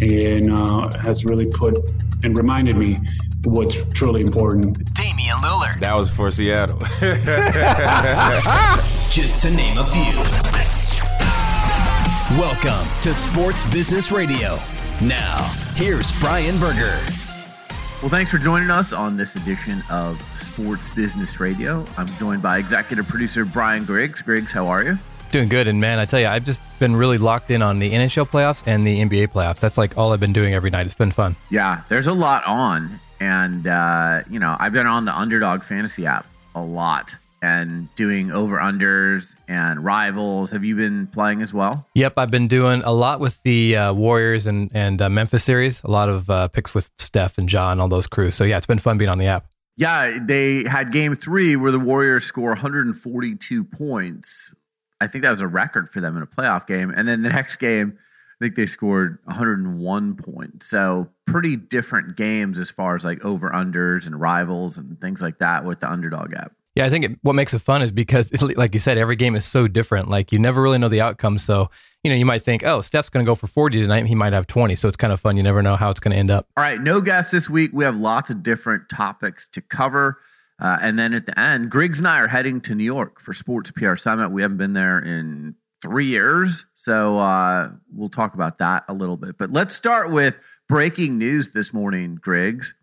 and uh, has really put and reminded me what's truly important. Damian Lillard. That was for Seattle. Just to name a few. Welcome to Sports Business Radio. Now, here's Brian Berger. Well, thanks for joining us on this edition of Sports Business Radio. I'm joined by executive producer Brian Griggs. Griggs, how are you? Doing good, and man, I tell you, I've just been really locked in on the NHL playoffs and the NBA playoffs. That's like all I've been doing every night. It's been fun. Yeah, there's a lot on, and uh, you know, I've been on the Underdog Fantasy app a lot and doing over unders and rivals. Have you been playing as well? Yep, I've been doing a lot with the uh, Warriors and and uh, Memphis series. A lot of uh, picks with Steph and John, all those crews. So yeah, it's been fun being on the app. Yeah, they had game three where the Warriors score 142 points. I think that was a record for them in a playoff game. And then the next game, I think they scored 101 points. So pretty different games as far as like over unders and rivals and things like that with the underdog app. Yeah, I think it, what makes it fun is because, like you said, every game is so different. Like you never really know the outcome. So you know, you might think, oh, Steph's going to go for 40 tonight. He might have 20. So it's kind of fun. You never know how it's going to end up. All right, no guests this week. We have lots of different topics to cover. Uh, and then at the end, Griggs and I are heading to New York for Sports PR Summit. We haven't been there in three years. So uh, we'll talk about that a little bit. But let's start with breaking news this morning, Griggs.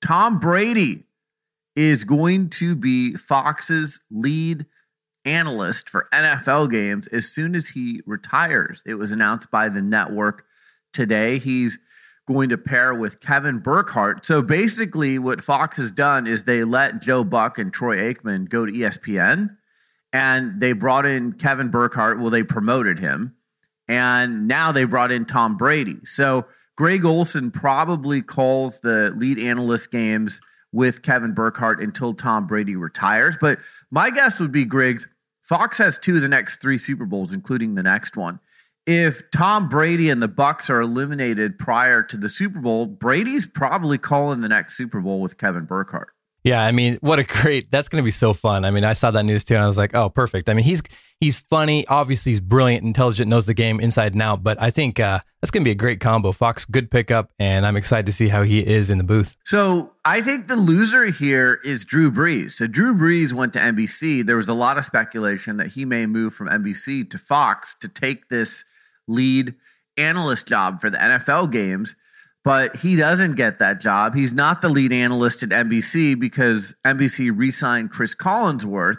Tom Brady is going to be Fox's lead analyst for NFL games as soon as he retires. It was announced by the network today. He's going to pair with Kevin Burkhardt. So basically, what Fox has done is they let Joe Buck and Troy Aikman go to ESPN and they brought in Kevin Burkhardt. Well, they promoted him. And now they brought in Tom Brady. So Greg Olsen probably calls the lead analyst games with Kevin Burkhardt until Tom Brady retires. But my guess would be Griggs, Fox has two of the next three Super Bowls, including the next one. If Tom Brady and the Bucs are eliminated prior to the Super Bowl, Brady's probably calling the next Super Bowl with Kevin Burkhardt. Yeah, I mean, what a great! That's going to be so fun. I mean, I saw that news too, and I was like, oh, perfect. I mean, he's he's funny. Obviously, he's brilliant, intelligent, knows the game inside and out. But I think uh, that's going to be a great combo. Fox, good pickup, and I'm excited to see how he is in the booth. So I think the loser here is Drew Brees. So Drew Brees went to NBC. There was a lot of speculation that he may move from NBC to Fox to take this lead analyst job for the NFL games. But he doesn't get that job. He's not the lead analyst at NBC because NBC re signed Chris Collinsworth.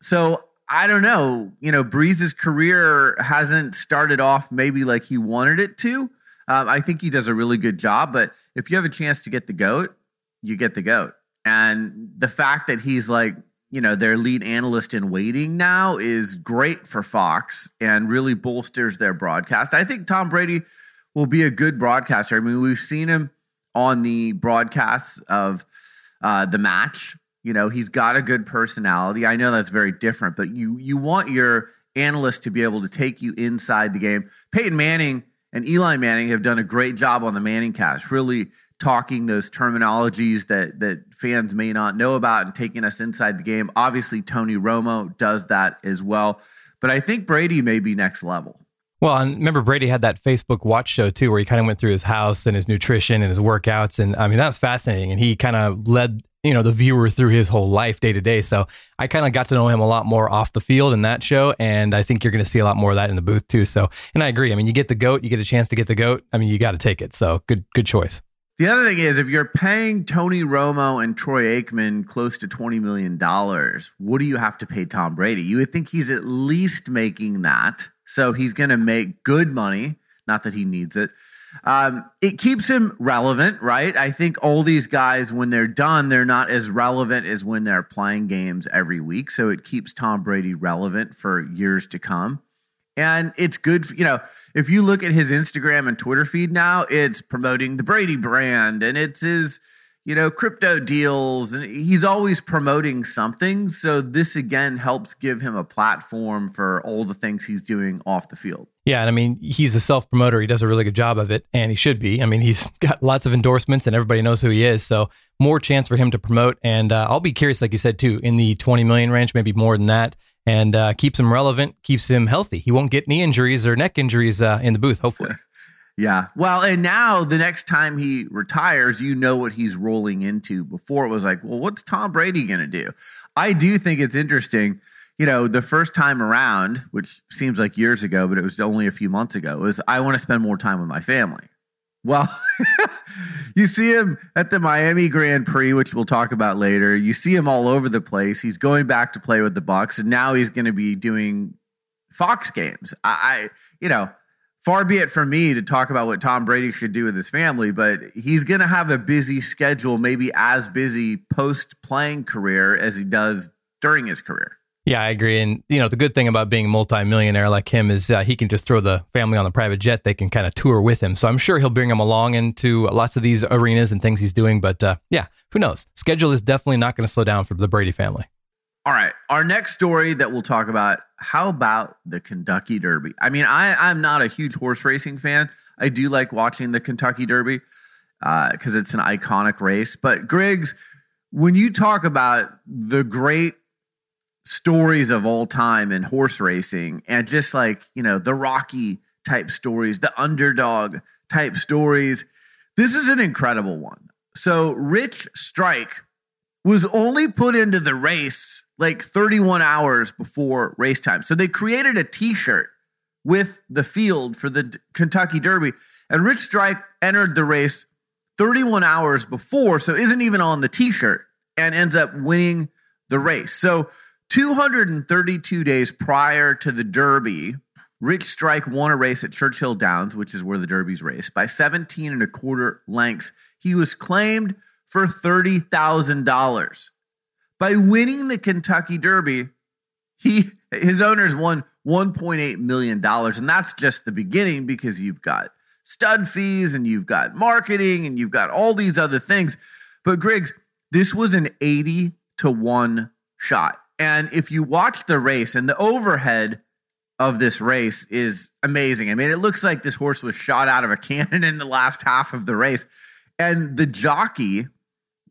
So I don't know. You know, Brees's career hasn't started off maybe like he wanted it to. Um, I think he does a really good job. But if you have a chance to get the GOAT, you get the GOAT. And the fact that he's like, you know, their lead analyst in waiting now is great for Fox and really bolsters their broadcast. I think Tom Brady will be a good broadcaster. I mean, we've seen him on the broadcasts of uh, the match. You know, he's got a good personality. I know that's very different, but you you want your analyst to be able to take you inside the game. Peyton Manning and Eli Manning have done a great job on the Manning cast, really talking those terminologies that that fans may not know about and taking us inside the game. Obviously, Tony Romo does that as well. But I think Brady may be next level. Well, and remember Brady had that Facebook watch show too, where he kind of went through his house and his nutrition and his workouts, and I mean that was fascinating. And he kind of led you know the viewer through his whole life day to day. So I kind of got to know him a lot more off the field in that show, and I think you're going to see a lot more of that in the booth too. So, and I agree. I mean, you get the goat, you get a chance to get the goat. I mean, you got to take it. So good, good choice. The other thing is, if you're paying Tony Romo and Troy Aikman close to $20 million, what do you have to pay Tom Brady? You would think he's at least making that. So he's going to make good money. Not that he needs it. Um, it keeps him relevant, right? I think all these guys, when they're done, they're not as relevant as when they're playing games every week. So it keeps Tom Brady relevant for years to come. And it's good, for, you know, if you look at his Instagram and Twitter feed now, it's promoting the Brady brand and it's his, you know, crypto deals. And he's always promoting something. So this again helps give him a platform for all the things he's doing off the field. Yeah, and I mean, he's a self promoter. He does a really good job of it, and he should be. I mean, he's got lots of endorsements, and everybody knows who he is. So more chance for him to promote. And uh, I'll be curious, like you said too, in the twenty million range, maybe more than that, and uh, keeps him relevant, keeps him healthy. He won't get knee injuries or neck injuries uh, in the booth, hopefully. Yeah. Well, and now the next time he retires, you know what he's rolling into. Before it was like, well, what's Tom Brady going to do? I do think it's interesting. You know, the first time around, which seems like years ago, but it was only a few months ago, was I want to spend more time with my family. Well, you see him at the Miami Grand Prix, which we'll talk about later. You see him all over the place. He's going back to play with the Bucs, and now he's going to be doing Fox games. I, I you know, far be it from me to talk about what Tom Brady should do with his family, but he's going to have a busy schedule, maybe as busy post playing career as he does during his career. Yeah, I agree. And you know, the good thing about being a multimillionaire like him is uh, he can just throw the family on the private jet. They can kind of tour with him. So I'm sure he'll bring them along into lots of these arenas and things he's doing. But uh, yeah, who knows? Schedule is definitely not going to slow down for the Brady family. All right, our next story that we'll talk about. How about the Kentucky Derby? I mean, I I'm not a huge horse racing fan. I do like watching the Kentucky Derby because uh, it's an iconic race. But Griggs, when you talk about the great stories of all time in horse racing and just like, you know, the Rocky type stories, the underdog type stories. This is an incredible one. So, Rich Strike was only put into the race like 31 hours before race time. So, they created a t shirt with the field for the Kentucky Derby. And Rich Strike entered the race 31 hours before, so isn't even on the t shirt and ends up winning the race. So, 232 days prior to the Derby, Rich Strike won a race at Churchill Downs, which is where the Derby's race, by 17 and a quarter lengths. He was claimed for $30,000. By winning the Kentucky Derby, he his owners won 1.8 million dollars and that's just the beginning because you've got stud fees and you've got marketing and you've got all these other things. But Griggs, this was an 80 to 1 shot. And if you watch the race and the overhead of this race is amazing. I mean, it looks like this horse was shot out of a cannon in the last half of the race. And the jockey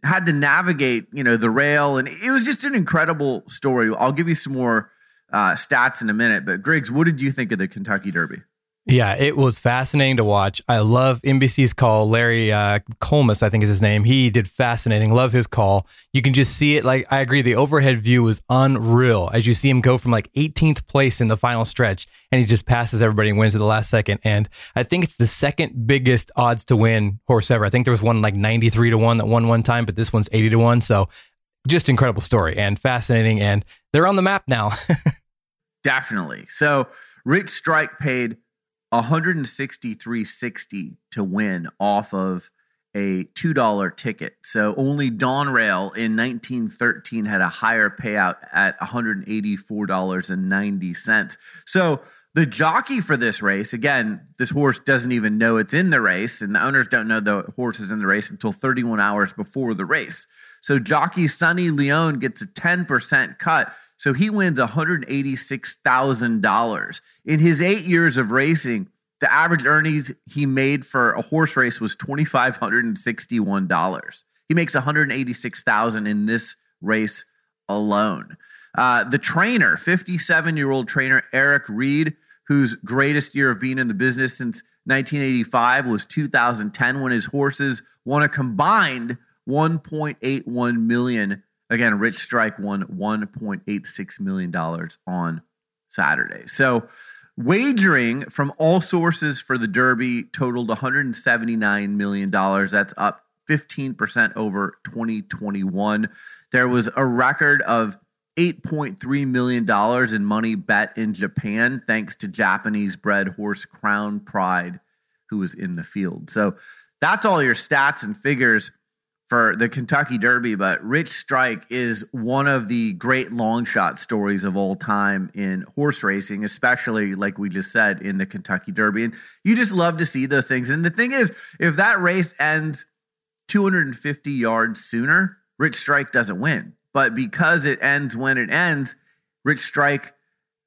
had to navigate, you know, the rail. And it was just an incredible story. I'll give you some more uh, stats in a minute. But Griggs, what did you think of the Kentucky Derby? Yeah, it was fascinating to watch. I love NBC's call. Larry uh, Collmus, I think is his name. He did fascinating. Love his call. You can just see it. Like I agree, the overhead view was unreal as you see him go from like 18th place in the final stretch, and he just passes everybody and wins at the last second. And I think it's the second biggest odds to win horse ever. I think there was one like 93 to one that won one time, but this one's 80 to one. So just incredible story and fascinating. And they're on the map now. Definitely. So Rich Strike paid 163.60 to win off of a $2 ticket. So only Donerail in 1913 had a higher payout at $184.90. So the jockey for this race, again, this horse doesn't even know it's in the race, and the owners don't know the horse is in the race until 31 hours before the race. So jockey Sonny Leon gets a 10% cut. So he wins $186,000. In his eight years of racing, the average earnings he made for a horse race was $2,561. He makes $186,000 in this race alone. Uh, the trainer, 57 year old trainer Eric Reed, whose greatest year of being in the business since 1985 was 2010 when his horses won a combined 1.81 million. Again, Rich Strike won 1.86 million dollars on Saturday. So wagering from all sources for the Derby totaled 179 million dollars. That's up 15% over 2021. There was a record of $8.3 million in money bet in Japan, thanks to Japanese bred horse Crown Pride, who was in the field. So that's all your stats and figures for the Kentucky Derby. But Rich Strike is one of the great long shot stories of all time in horse racing, especially like we just said in the Kentucky Derby. And you just love to see those things. And the thing is, if that race ends 250 yards sooner, Rich Strike doesn't win but because it ends when it ends, Rich Strike,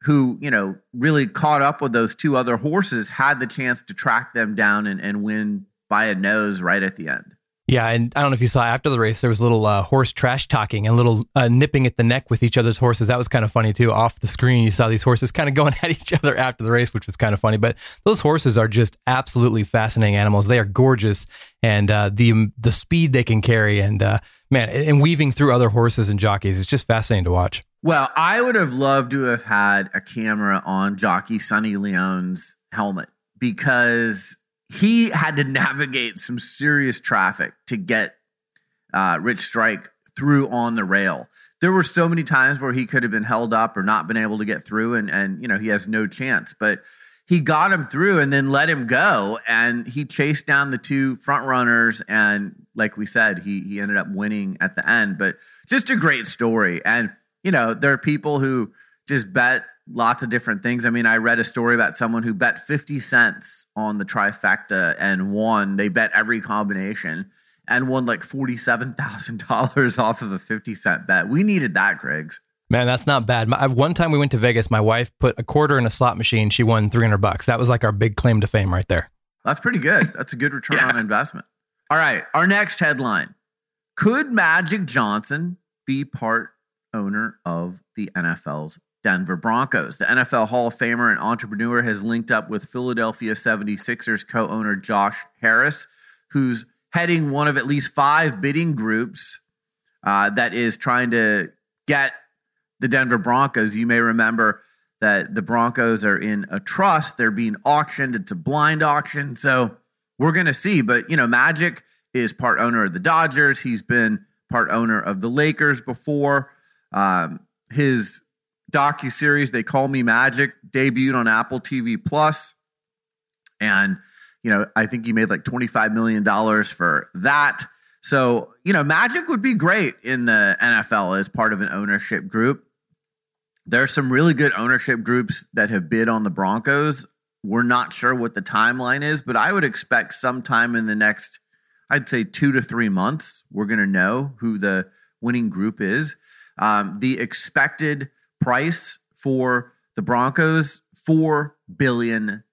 who, you know, really caught up with those two other horses, had the chance to track them down and, and win by a nose right at the end. Yeah, and I don't know if you saw after the race, there was a little uh, horse trash talking and a little uh, nipping at the neck with each other's horses. That was kind of funny too. Off the screen, you saw these horses kind of going at each other after the race, which was kind of funny. But those horses are just absolutely fascinating animals. They are gorgeous, and uh, the the speed they can carry, and uh, man, and weaving through other horses and jockeys, it's just fascinating to watch. Well, I would have loved to have had a camera on jockey Sonny Leon's helmet because he had to navigate some serious traffic to get uh, Rich Strike through on the rail. There were so many times where he could have been held up or not been able to get through, and and you know he has no chance. But he got him through and then let him go, and he chased down the two front runners, and like we said, he he ended up winning at the end. But just a great story, and you know there are people who just bet lots of different things. I mean, I read a story about someone who bet 50 cents on the trifecta and won. They bet every combination and won like $47,000 off of a 50 cent bet. We needed that, Griggs. Man, that's not bad. My, one time we went to Vegas, my wife put a quarter in a slot machine. She won 300 bucks. That was like our big claim to fame right there. That's pretty good. That's a good return yeah. on investment. All right. Our next headline Could Magic Johnson be part owner of the NFL's Denver Broncos. The NFL Hall of Famer and entrepreneur has linked up with Philadelphia 76ers co owner Josh Harris, who's heading one of at least five bidding groups uh, that is trying to get the Denver Broncos. You may remember that the Broncos are in a trust, they're being auctioned, it's a blind auction. So we're going to see. But, you know, Magic is part owner of the Dodgers, he's been part owner of the Lakers before. Um, his docu series "They Call Me Magic" debuted on Apple TV Plus, and you know I think he made like twenty five million dollars for that. So you know Magic would be great in the NFL as part of an ownership group. There's some really good ownership groups that have bid on the Broncos. We're not sure what the timeline is, but I would expect sometime in the next, I'd say two to three months, we're going to know who the winning group is. Um, the expected price for the Broncos $4 billion,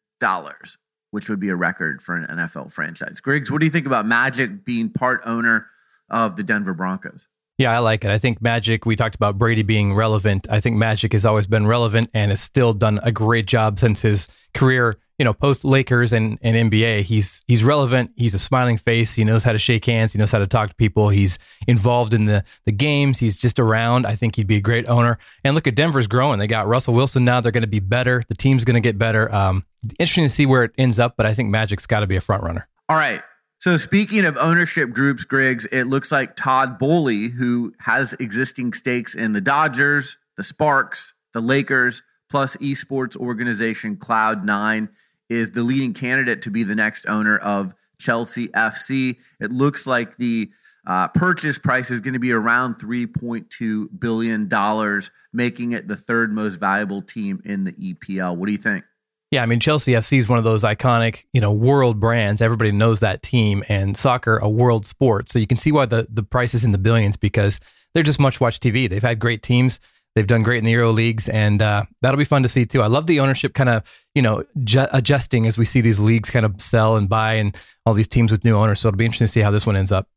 which would be a record for an NFL franchise. Griggs, what do you think about Magic being part owner of the Denver Broncos? Yeah, I like it. I think Magic, we talked about Brady being relevant. I think Magic has always been relevant and has still done a great job since his career you know, post Lakers and, and NBA, he's he's relevant. He's a smiling face. He knows how to shake hands. He knows how to talk to people. He's involved in the the games. He's just around. I think he'd be a great owner. And look at Denver's growing. They got Russell Wilson now. They're going to be better. The team's going to get better. Um, interesting to see where it ends up, but I think Magic's got to be a front runner. All right. So speaking of ownership groups, Griggs, it looks like Todd Boehly, who has existing stakes in the Dodgers, the Sparks, the Lakers, plus esports organization Cloud9 is the leading candidate to be the next owner of Chelsea FC. It looks like the uh, purchase price is going to be around $3.2 billion, making it the third most valuable team in the EPL. What do you think? Yeah, I mean Chelsea FC is one of those iconic, you know, world brands. Everybody knows that team, and soccer a world sport. So you can see why the the price is in the billions because they're just much watch TV. They've had great teams. They've done great in the Euro leagues, and uh, that'll be fun to see too. I love the ownership kind of you know ju- adjusting as we see these leagues kind of sell and buy, and all these teams with new owners. So it'll be interesting to see how this one ends up.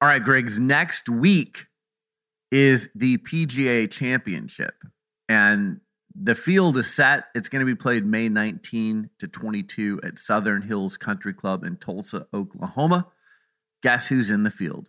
All right, Griggs. Next week is the PGA Championship, and the field is set. It's going to be played May 19 to 22 at Southern Hills Country Club in Tulsa, Oklahoma. Guess who's in the field?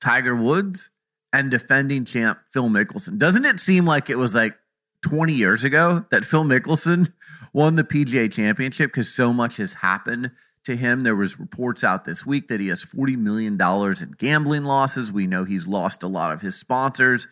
Tiger Woods and defending champ Phil Mickelson. Doesn't it seem like it was like 20 years ago that Phil Mickelson won the PGA championship because so much has happened to him. There was reports out this week that he has 40 million dollars in gambling losses. We know he's lost a lot of his sponsors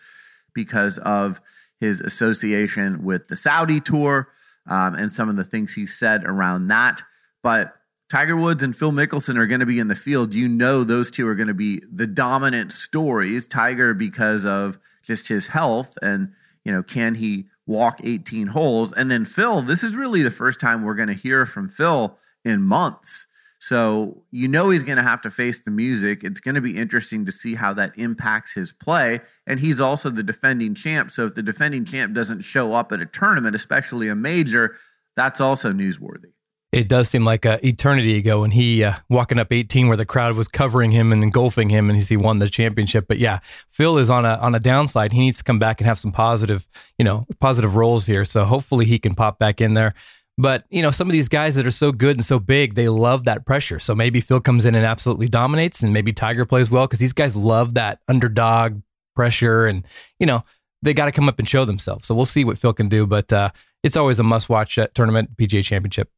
because of his association with the Saudi tour um, and some of the things he said around that. But Tiger Woods and Phil Mickelson are going to be in the field. You know, those two are going to be the dominant stories. Tiger, because of just his health and, you know, can he walk 18 holes? And then Phil, this is really the first time we're going to hear from Phil in months. So you know he's going to have to face the music. It's going to be interesting to see how that impacts his play. And he's also the defending champ. So if the defending champ doesn't show up at a tournament, especially a major, that's also newsworthy. It does seem like an eternity ago when he uh, walking up 18, where the crowd was covering him and engulfing him, and he won the championship. But yeah, Phil is on a on a downside. He needs to come back and have some positive, you know, positive roles here. So hopefully he can pop back in there. But, you know, some of these guys that are so good and so big, they love that pressure. So maybe Phil comes in and absolutely dominates, and maybe Tiger plays well because these guys love that underdog pressure. And, you know, they got to come up and show themselves. So we'll see what Phil can do. But uh, it's always a must watch tournament, PGA Championship.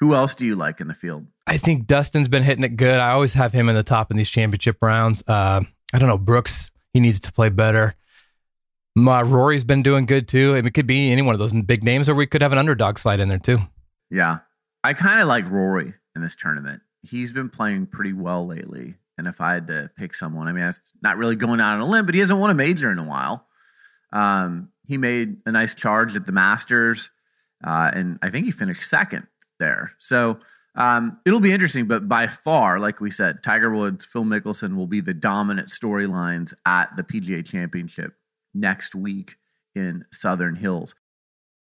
Who else do you like in the field? I think Dustin's been hitting it good. I always have him in the top in these championship rounds. Uh, I don't know. Brooks, he needs to play better. My Rory's been doing good too. I mean, it could be any one of those big names, or we could have an underdog slide in there too. Yeah, I kind of like Rory in this tournament. He's been playing pretty well lately. And if I had to pick someone, I mean, it's not really going out on a limb, but he hasn't won a major in a while. Um, he made a nice charge at the Masters, uh, and I think he finished second there. So um, it'll be interesting, but by far, like we said, Tiger Woods, Phil Mickelson will be the dominant storylines at the PGA Championship next week in Southern Hills.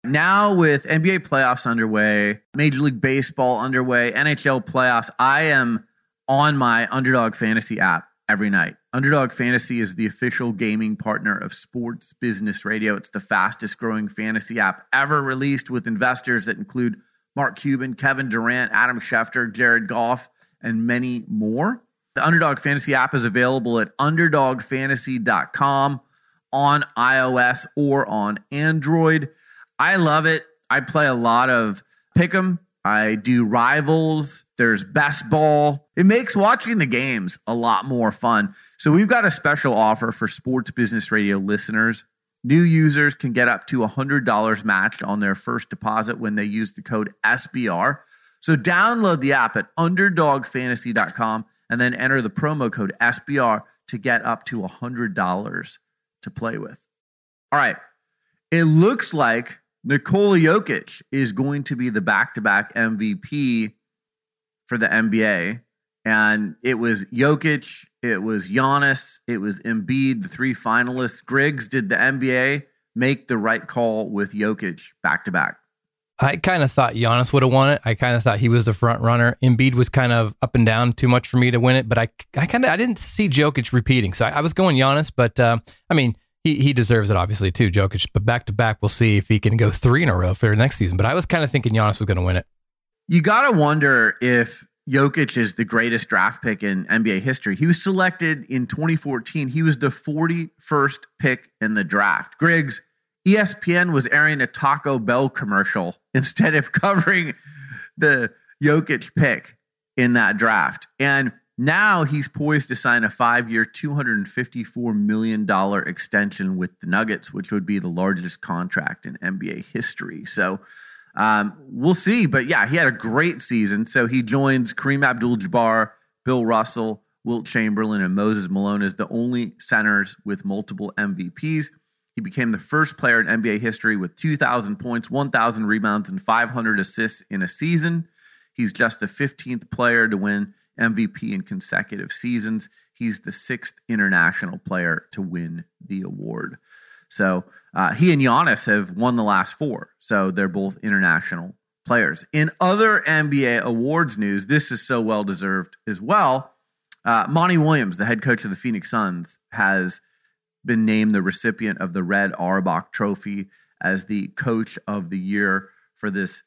Now, with NBA playoffs underway, Major League Baseball underway, NHL playoffs, I am on my Underdog Fantasy app every night. Underdog Fantasy is the official gaming partner of Sports Business Radio. It's the fastest growing fantasy app ever released with investors that include Mark Cuban, Kevin Durant, Adam Schefter, Jared Goff, and many more. The Underdog Fantasy app is available at underdogfantasy.com on iOS or on Android. I love it. I play a lot of Pick'em. I do rivals. There's best ball. It makes watching the games a lot more fun. So we've got a special offer for Sports Business Radio listeners. New users can get up to $100 matched on their first deposit when they use the code SBR. So download the app at underdogfantasy.com and then enter the promo code SBR to get up to $100 to play with. All right. It looks like Nikola Jokic is going to be the back to back MVP for the NBA. And it was Jokic, it was Giannis, it was Embiid, the three finalists. Griggs, did the NBA make the right call with Jokic back to back? I kind of thought Giannis would have won it. I kind of thought he was the front runner. Embiid was kind of up and down too much for me to win it, but I, I kind of I didn't see Jokic repeating, so I, I was going Giannis. But uh, I mean, he he deserves it obviously too, Jokic. But back to back, we'll see if he can go three in a row for next season. But I was kind of thinking Giannis was going to win it. You gotta wonder if Jokic is the greatest draft pick in NBA history. He was selected in 2014. He was the 41st pick in the draft. Griggs ESPN was airing a Taco Bell commercial instead of covering the Jokic pick in that draft. And now he's poised to sign a five year, $254 million extension with the Nuggets, which would be the largest contract in NBA history. So um, we'll see. But yeah, he had a great season. So he joins Kareem Abdul Jabbar, Bill Russell, Wilt Chamberlain, and Moses Malone as the only centers with multiple MVPs. He became the first player in NBA history with 2,000 points, 1,000 rebounds, and 500 assists in a season. He's just the 15th player to win MVP in consecutive seasons. He's the sixth international player to win the award. So uh, he and Giannis have won the last four. So they're both international players. In other NBA awards news, this is so well deserved as well. Uh, Monty Williams, the head coach of the Phoenix Suns, has been named the recipient of the Red Auerbach Trophy as the coach of the year for this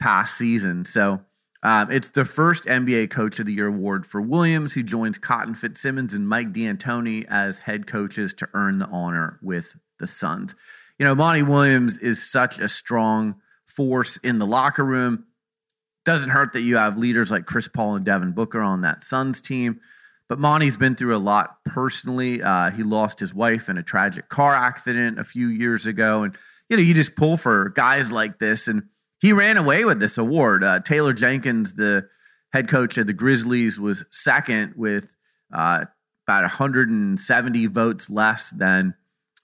past season. So Um, it's the first NBA Coach of the Year award for Williams. He joins Cotton Fitzsimmons and Mike D'Antoni as head coaches to earn the honor with the Suns. You know, Monty Williams is such a strong force in the locker room. Doesn't hurt that you have leaders like Chris Paul and Devin Booker on that Suns team. But Monty's been through a lot personally. Uh, he lost his wife in a tragic car accident a few years ago. And, you know, you just pull for guys like this. And he ran away with this award. Uh, Taylor Jenkins, the head coach of the Grizzlies, was second with uh, about 170 votes less than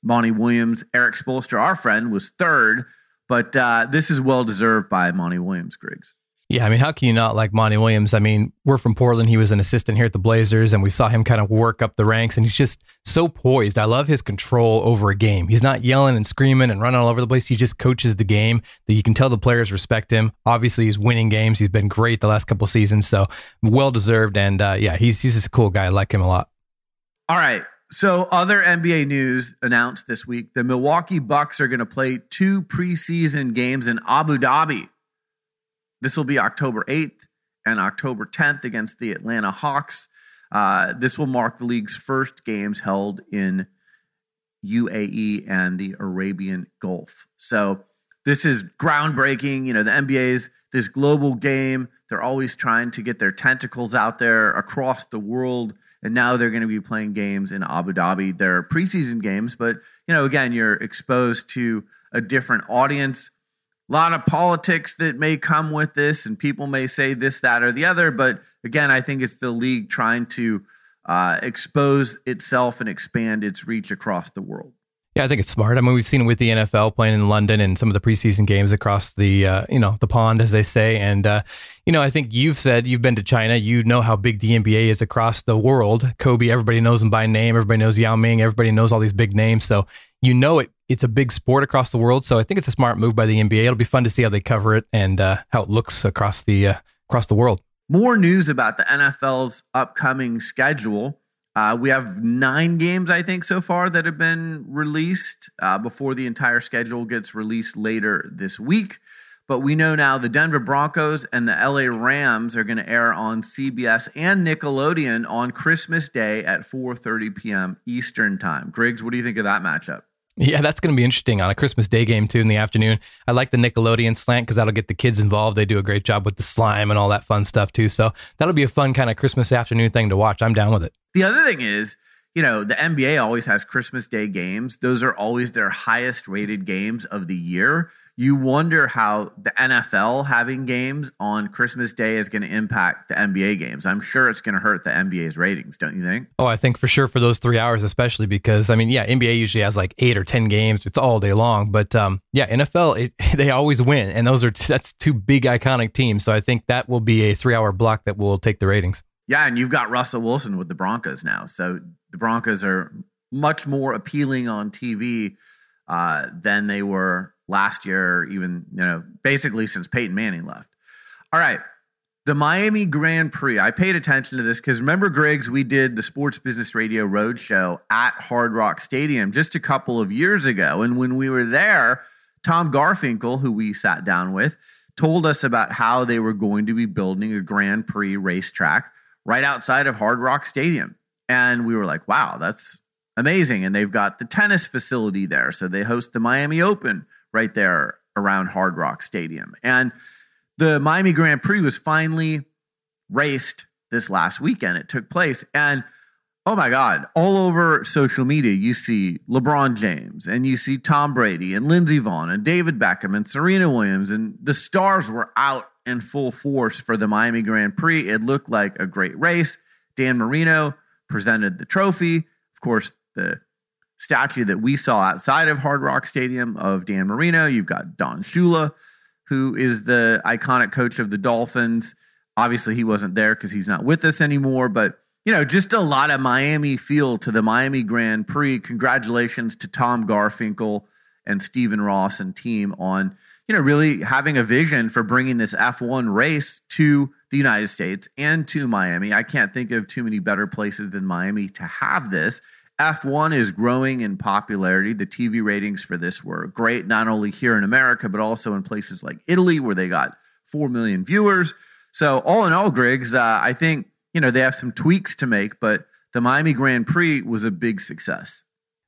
Monty Williams. Erik Spoelstra, our friend, was third. But uh, this is well deserved by Monty Williams, Griggs. Yeah, I mean, how can you not like Monty Williams? I mean, we're from Portland. He was an assistant here at the Blazers, and we saw him kind of work up the ranks, and he's just so poised. I love his control over a game. He's not yelling and screaming and running all over the place. He just coaches the game that you can tell the players respect him. Obviously, he's winning games. He's been great the last couple seasons, so well deserved. And uh, yeah, he's he's just a cool guy. I like him a lot. All right. So, other NBA news announced this week: the Milwaukee Bucks are going to play two preseason games in Abu Dhabi this will be October 8th and October 10th against the Atlanta Hawks. Uh, this will mark the league's first games held in UAE and the Arabian Gulf. So this is groundbreaking. You know, the NBA's this global game. They're always trying to get their tentacles out there across the world. And now they're going to be playing games in Abu Dhabi. They're preseason games, but you know, again, you're exposed to a different audience a lot of politics that may come with this, and people may say this, that, or the other. But again, I think it's the league trying to uh, expose itself and expand its reach across the world. Yeah, I think it's smart. I mean, we've seen it with the NFL playing in London and some of the preseason games across the uh, you know the pond, as they say. And uh, you know, I think you've said you've been to China. You know how big the NBA is across the world. Kobe, everybody knows him by name. Everybody knows Yao Ming. Everybody knows all these big names. So you know it. It's a big sport across the world. So I think it's a smart move by the NBA. It'll be fun to see how they cover it and uh, how it looks across the uh, across the world. More news about the NFL's upcoming schedule. Uh, we have nine games, I think, so far that have been released uh, before the entire schedule gets released later this week. But we know now the Denver Broncos and the LA Rams are going to air on CBS and Nickelodeon on Christmas Day at 4:30 p.m. Eastern Time. Griggs, what do you think of that matchup? Yeah, that's going to be interesting on a Christmas Day game too in the afternoon. I like the Nickelodeon slant because that'll get the kids involved. They do a great job with the slime and all that fun stuff too. So that'll be a fun kind of Christmas afternoon thing to watch. I'm down with it. The other thing is, you know, the NBA always has Christmas Day games. Those are always their highest rated games of the year you wonder how the NFL having games on Christmas Day is going to impact the NBA games. I'm sure it's going to hurt the NBA's ratings, don't you think? Oh, I think for sure for those three hours, especially because I mean, yeah, NBA usually has like eight or ten games. It's all day long, but um, yeah, NFL it, they always win, and those are that's two big iconic teams. So I think that will be a three hour block that will take the ratings. Yeah, and you've got Russell Wilson with the Broncos now, so the Broncos are much more appealing on TV uh, than they were last year, even, you know, basically since Peyton Manning left. All right. The Miami Grand Prix. I paid attention to this because remember, Griggs, we did the Sports Business Radio Roadshow at Hard Rock Stadium just a couple of years ago. And when we were there, Tom Garfinkel, who we sat down with, told us about how they were going to be building a Grand Prix racetrack right outside of Hard Rock Stadium. And we were like, wow, that's amazing. And they've got the tennis facility there. So they host the Miami Open right there around Hard Rock Stadium. And the Miami Grand Prix was finally raced this last weekend. It took place. And oh my God, all over social media, you see LeBron James and you see Tom Brady and Lindsey Vonn and David Beckham and Serena Williams. And the stars were out in full force for the Miami Grand Prix. It looked like a great race. Dan Marino presented the trophy. Of course, the statue that we saw outside of Hard Rock Stadium of Dan Marino. You've got Don Shula, who is the iconic coach of the Dolphins. Obviously, he wasn't there because he's not with us anymore, but you know, just a lot of Miami feel to the Miami Grand Prix. Congratulations to Tom Garfinkel and Stephen Ross and team on, you know, really having a vision for bringing this F1 race to the United States and to Miami. I can't think of too many better places than Miami to have this. F1 is growing in popularity. The TV ratings for this were great, not only here in America, but also in places like Italy, where they got 4 million viewers. So all in all, Griggs, uh, I think you know they have some tweaks to make, but the Miami Grand Prix was a big success.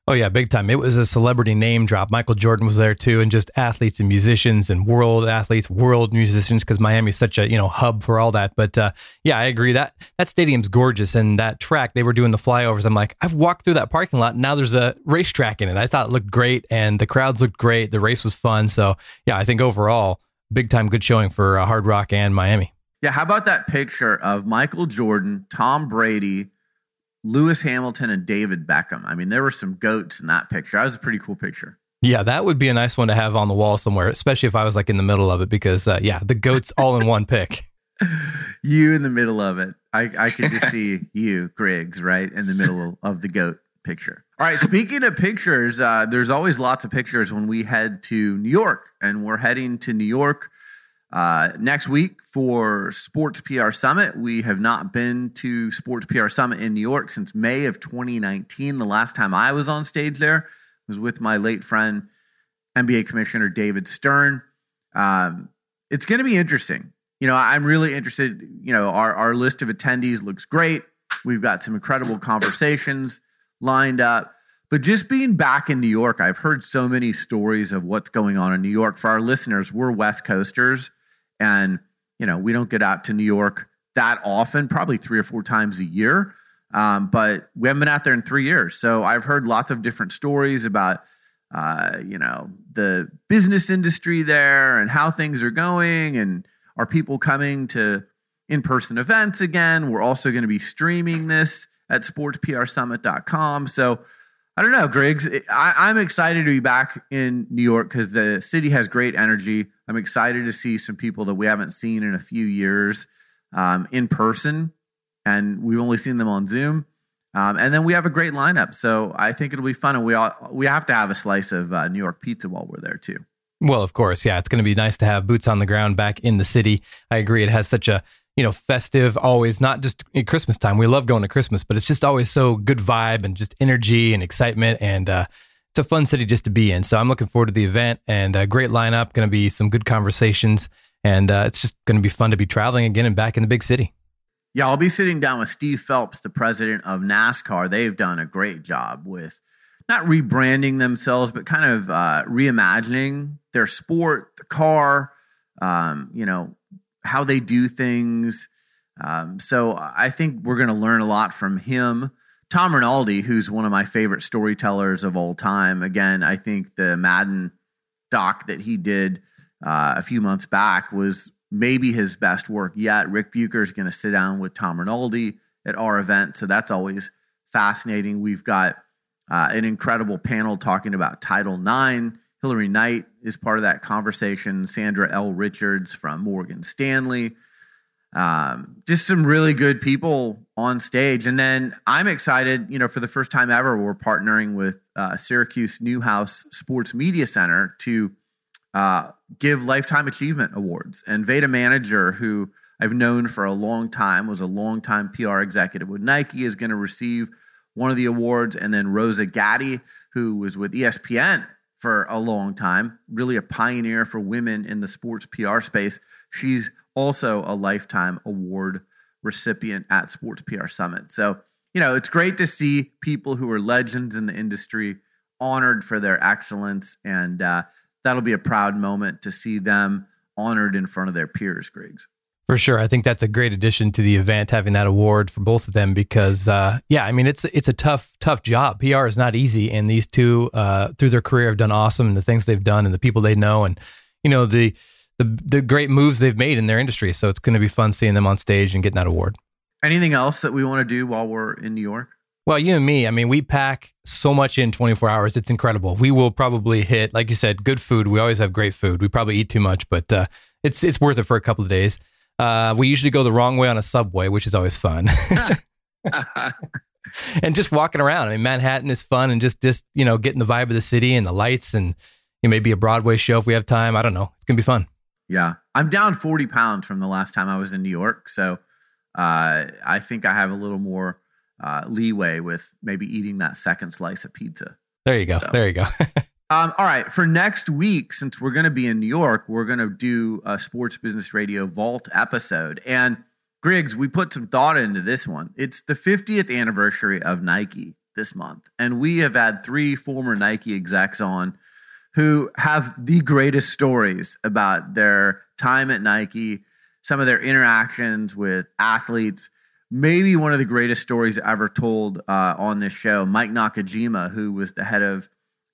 Oh yeah, big time. It was a celebrity name drop. Michael Jordan was there too, and just athletes and musicians and world athletes, world musicians, because Miami's such a you know hub for all that. But uh, yeah, I agree that that stadium's gorgeous, and that track they were doing the flyovers. I'm like, I've walked through that parking lot. Now there's a racetrack in it. I thought it looked great, and the crowds looked great. The race was fun. So yeah, I think overall, big time, good showing for uh, Hard Rock and Miami. Yeah, how about that picture of Michael Jordan, Tom Brady? Lewis Hamilton and David Beckham. I mean, there were some goats in that picture. That was a pretty cool picture. Yeah, that would be a nice one to have on the wall somewhere, especially if I was like in the middle of it, because uh, yeah, the goats all in one pic. You in the middle of it. I, I could just see you, Griggs, right in the middle of the goat picture. All right. Speaking of pictures, uh, there's always lots of pictures when we head to New York, and we're heading to New York uh, next week for Sports PR Summit. We have not been to Sports PR Summit in New York since May of 2019. The last time I was on stage there was with my late friend, NBA Commissioner David Stern. Um, it's going to be interesting. You know, I'm really interested. You know, our, our list of attendees looks great. We've got some incredible conversations lined up. But just being back in New York, I've heard so many stories of what's going on in New York. For our listeners, we're West Coasters. And, you know, we don't get out to New York that often, probably three or four times a year. Um, but we haven't been out there in three years. So I've heard lots of different stories about, uh, you know, the business industry there and how things are going. And are people coming to in person events again? We're also going to be streaming this at sportsprsummit.com. So, I don't know, Griggs. I, am excited to be back in New York because the city has great energy. I'm excited to see some people that we haven't seen in a few years um, in person, and we've only seen them on Zoom. Um, and then we have a great lineup, so I think it'll be fun. And we all, we have to have a slice of uh, New York pizza while we're there too. Well, of course, yeah, it's going to be nice to have boots on the ground back in the city. I agree. It has such a you know, festive, always not just at Christmas time. We love going to Christmas, but it's just always so good vibe and just energy and excitement. And uh, it's a fun city just to be in. So I'm looking forward to the event and a great lineup. Going to be some good conversations. And uh, it's just going to be fun to be traveling again and back in the big city. Yeah, I'll be sitting down with Steve Phelps, the president of NASCAR. They've done a great job with not rebranding themselves, but kind of uh, reimagining their sport, the car, um, you know, how they do things. Um, so I think we're going to learn a lot from him. Tom Rinaldi, who's one of my favorite storytellers of all time. Again, I think the Madden doc that he did uh, a few months back was maybe his best work yet. Rick Bucher is going to sit down with Tom Rinaldi at our event, so that's always fascinating. We've got uh, an incredible panel talking about Title IX Hilary Knight is part of that conversation. Sandra L. Richards from Morgan Stanley. Um, just some really good people on stage. And then I'm excited, you know, for the first time ever, we're partnering with uh, Syracuse Newhouse Sports Media Center to uh, give Lifetime Achievement Awards. And Vada Manager, who I've known for a long time, was a longtime PR executive with Nike, is going to receive one of the awards. And then Rosa Gatti, who was with ESPN for a long time, really a pioneer for women in the sports PR space. She's also a lifetime award recipient at Sports PR Summit. So, you know, it's great to see people who are legends in the industry honored for their excellence. And uh, that'll be a proud moment to see them honored in front of their peers, Griggs. For sure, I think that's a great addition to the event, having that award for both of them. Because, uh, yeah, I mean, it's it's a tough tough job. PR is not easy, and these two, uh, through their career, have done awesome. And the things they've done, and the people they know, and you know the the the great moves they've made in their industry. So it's going to be fun seeing them on stage and getting that award. Anything else that we want to do while we're in New York? Well, you and me, I mean, we pack so much in 24 hours. It's incredible. We will probably hit, like you said, good food. We always have great food. We probably eat too much, but uh, it's it's worth it for a couple of days. Uh, we usually go the wrong way on a subway, which is always fun. and just walking around. I mean, Manhattan is fun and just, just, you know, getting the vibe of the city and the lights and you know, maybe a Broadway show if we have time. I don't know. It's going to be fun. Yeah. I'm down 40 pounds from the last time I was in New York. So uh, I think I have a little more uh, leeway with maybe eating that second slice of pizza. There you go. So. There you go. Um, all right, for next week, since we're going to be in New York, we're going to do a Sports Business Radio Vault episode. And Griggs, we put some thought into this one. It's the 50th anniversary of Nike this month, and we have had three former Nike execs on who have the greatest stories about their time at Nike, some of their interactions with athletes. Maybe one of the greatest stories ever told uh, on this show, Mike Nakajima, who was the head of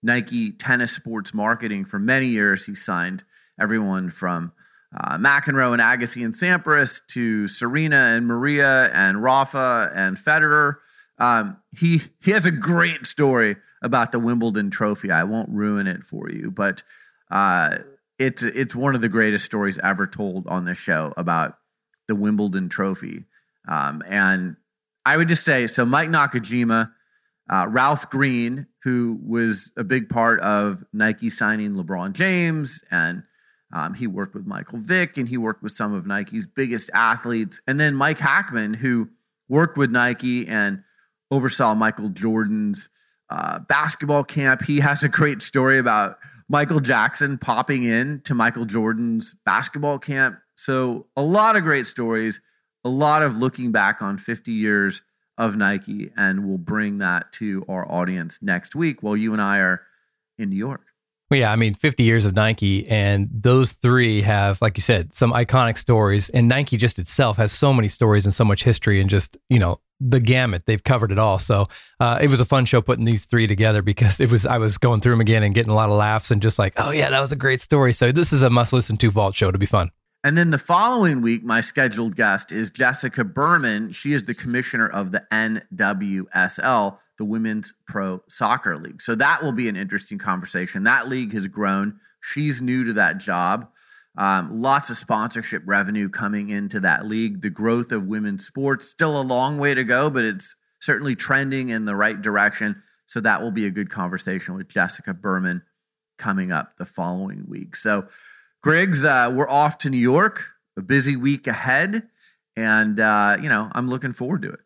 Nike tennis sports marketing for many years. He signed everyone from uh, McEnroe and Agassi and Sampras to Serena and Maria and Rafa and Federer. Um, he he has a great story about the Wimbledon Trophy. I won't ruin it for you, but uh, it's it's one of the greatest stories ever told on this show about the Wimbledon Trophy. Um, and I would just say so. Mike Nakajima uh, Ralph Green, who was a big part of Nike signing LeBron James, and um, he worked with Michael Vick, and he worked with some of Nike's biggest athletes, and then Mike Hackman, who worked with Nike and oversaw Michael Jordan's uh, basketball camp. He has a great story about Michael Jackson popping in to Michael Jordan's basketball camp. So a lot of great stories, a lot of looking back on 50 years of Nike, and we'll bring that to our audience next week while you and I are in New York. Well, yeah, I mean, 50 years of Nike, and those three have, like you said, some iconic stories. And Nike just itself has so many stories and so much history, and just, you know, the gamut. They've covered it all. So uh, it was a fun show putting these three together because it was, I was going through them again and getting a lot of laughs and just like, oh, yeah, that was a great story. So this is a must listen to Vault show to be fun. And then the following week, my scheduled guest is Jessica Berman. She is the commissioner of the NWSL, the Women's Pro Soccer League. So that will be an interesting conversation. That league has grown. She's new to that job. Um, lots of sponsorship revenue coming into that league. The growth of women's sports, still a long way to go, but it's certainly trending in the right direction. So that will be a good conversation with Jessica Berman coming up the following week. So, Griggs, uh, we're off to New York. A busy week ahead, and uh, you know I'm looking forward to it.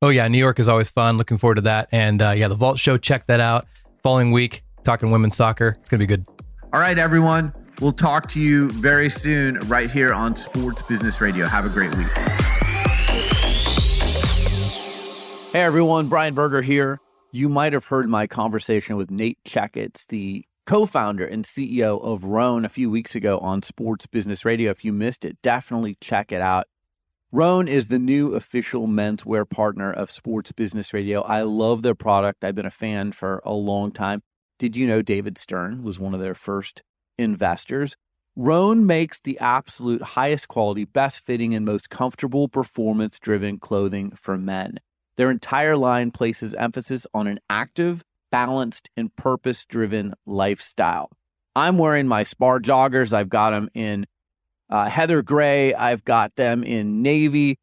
Oh yeah, New York is always fun. Looking forward to that. And uh, yeah, the Vault Show. Check that out. Following week, talking women's soccer. It's gonna be good. All right, everyone. We'll talk to you very soon, right here on Sports Business Radio. Have a great week. Hey everyone, Brian Berger here. You might have heard my conversation with Nate Checketts, the co founder and CEO of Rhone a few weeks ago on Sports Business Radio. If you missed it, definitely check it out. Rhone is the new official menswear partner of Sports Business Radio. I love their product. I've been a fan for a long time. Did you know David Stern was one of their first investors? Rhone makes the absolute highest quality, best fitting, and most comfortable performance driven clothing for men. Their entire line places emphasis on an active, balanced, and purpose driven lifestyle. I'm wearing my Spar joggers. I've got them in uh, heather gray. I've got them in navy.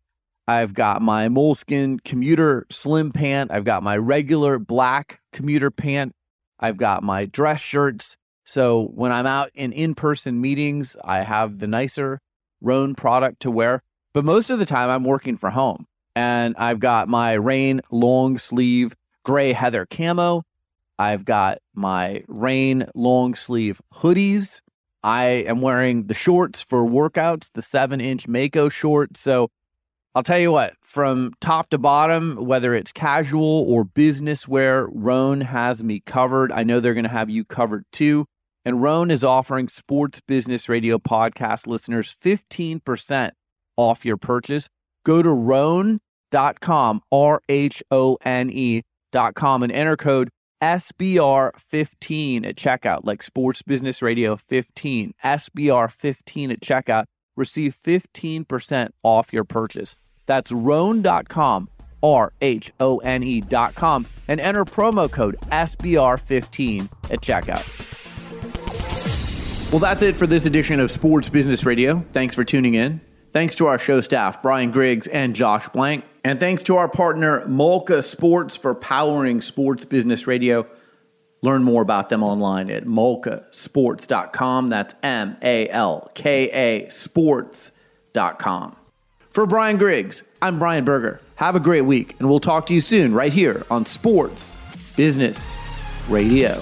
I've got my moleskin commuter slim pant. I've got my regular black commuter pant. I've got my dress shirts. So when I'm out in in person meetings, I have the nicer Rhone product to wear. But most of the time, I'm working from home and I've got my Reign long sleeve gray heather camo. I've got my Reign long sleeve hoodies. I am wearing the shorts for workouts, the seven inch Mako shorts. So I'll tell you what, from top to bottom, whether it's casual or business wear, Rhone has me covered. I know they're going to have you covered too. And Rhone is offering Sports Business Radio podcast listeners 15% off your purchase. Go to Rhone.com, R H O N E.com, and enter code SBR15 at checkout, like Sports Business Radio 15, SBR15 at checkout. Receive 15% off your purchase. That's Rhone.com, R H O N E.com, and enter promo code SBR15 at checkout. Well, that's it for this edition of Sports Business Radio. Thanks for tuning in. Thanks to our show staff, Brian Griggs and Josh Blank. And thanks to our partner, Malka Sports, for powering Sports Business Radio. Learn more about them online at malkasports.com. That's M A L K A sports.com. For Brian Griggs, I'm Brian Berger. Have a great week, and we'll talk to you soon right here on Sports Business Radio.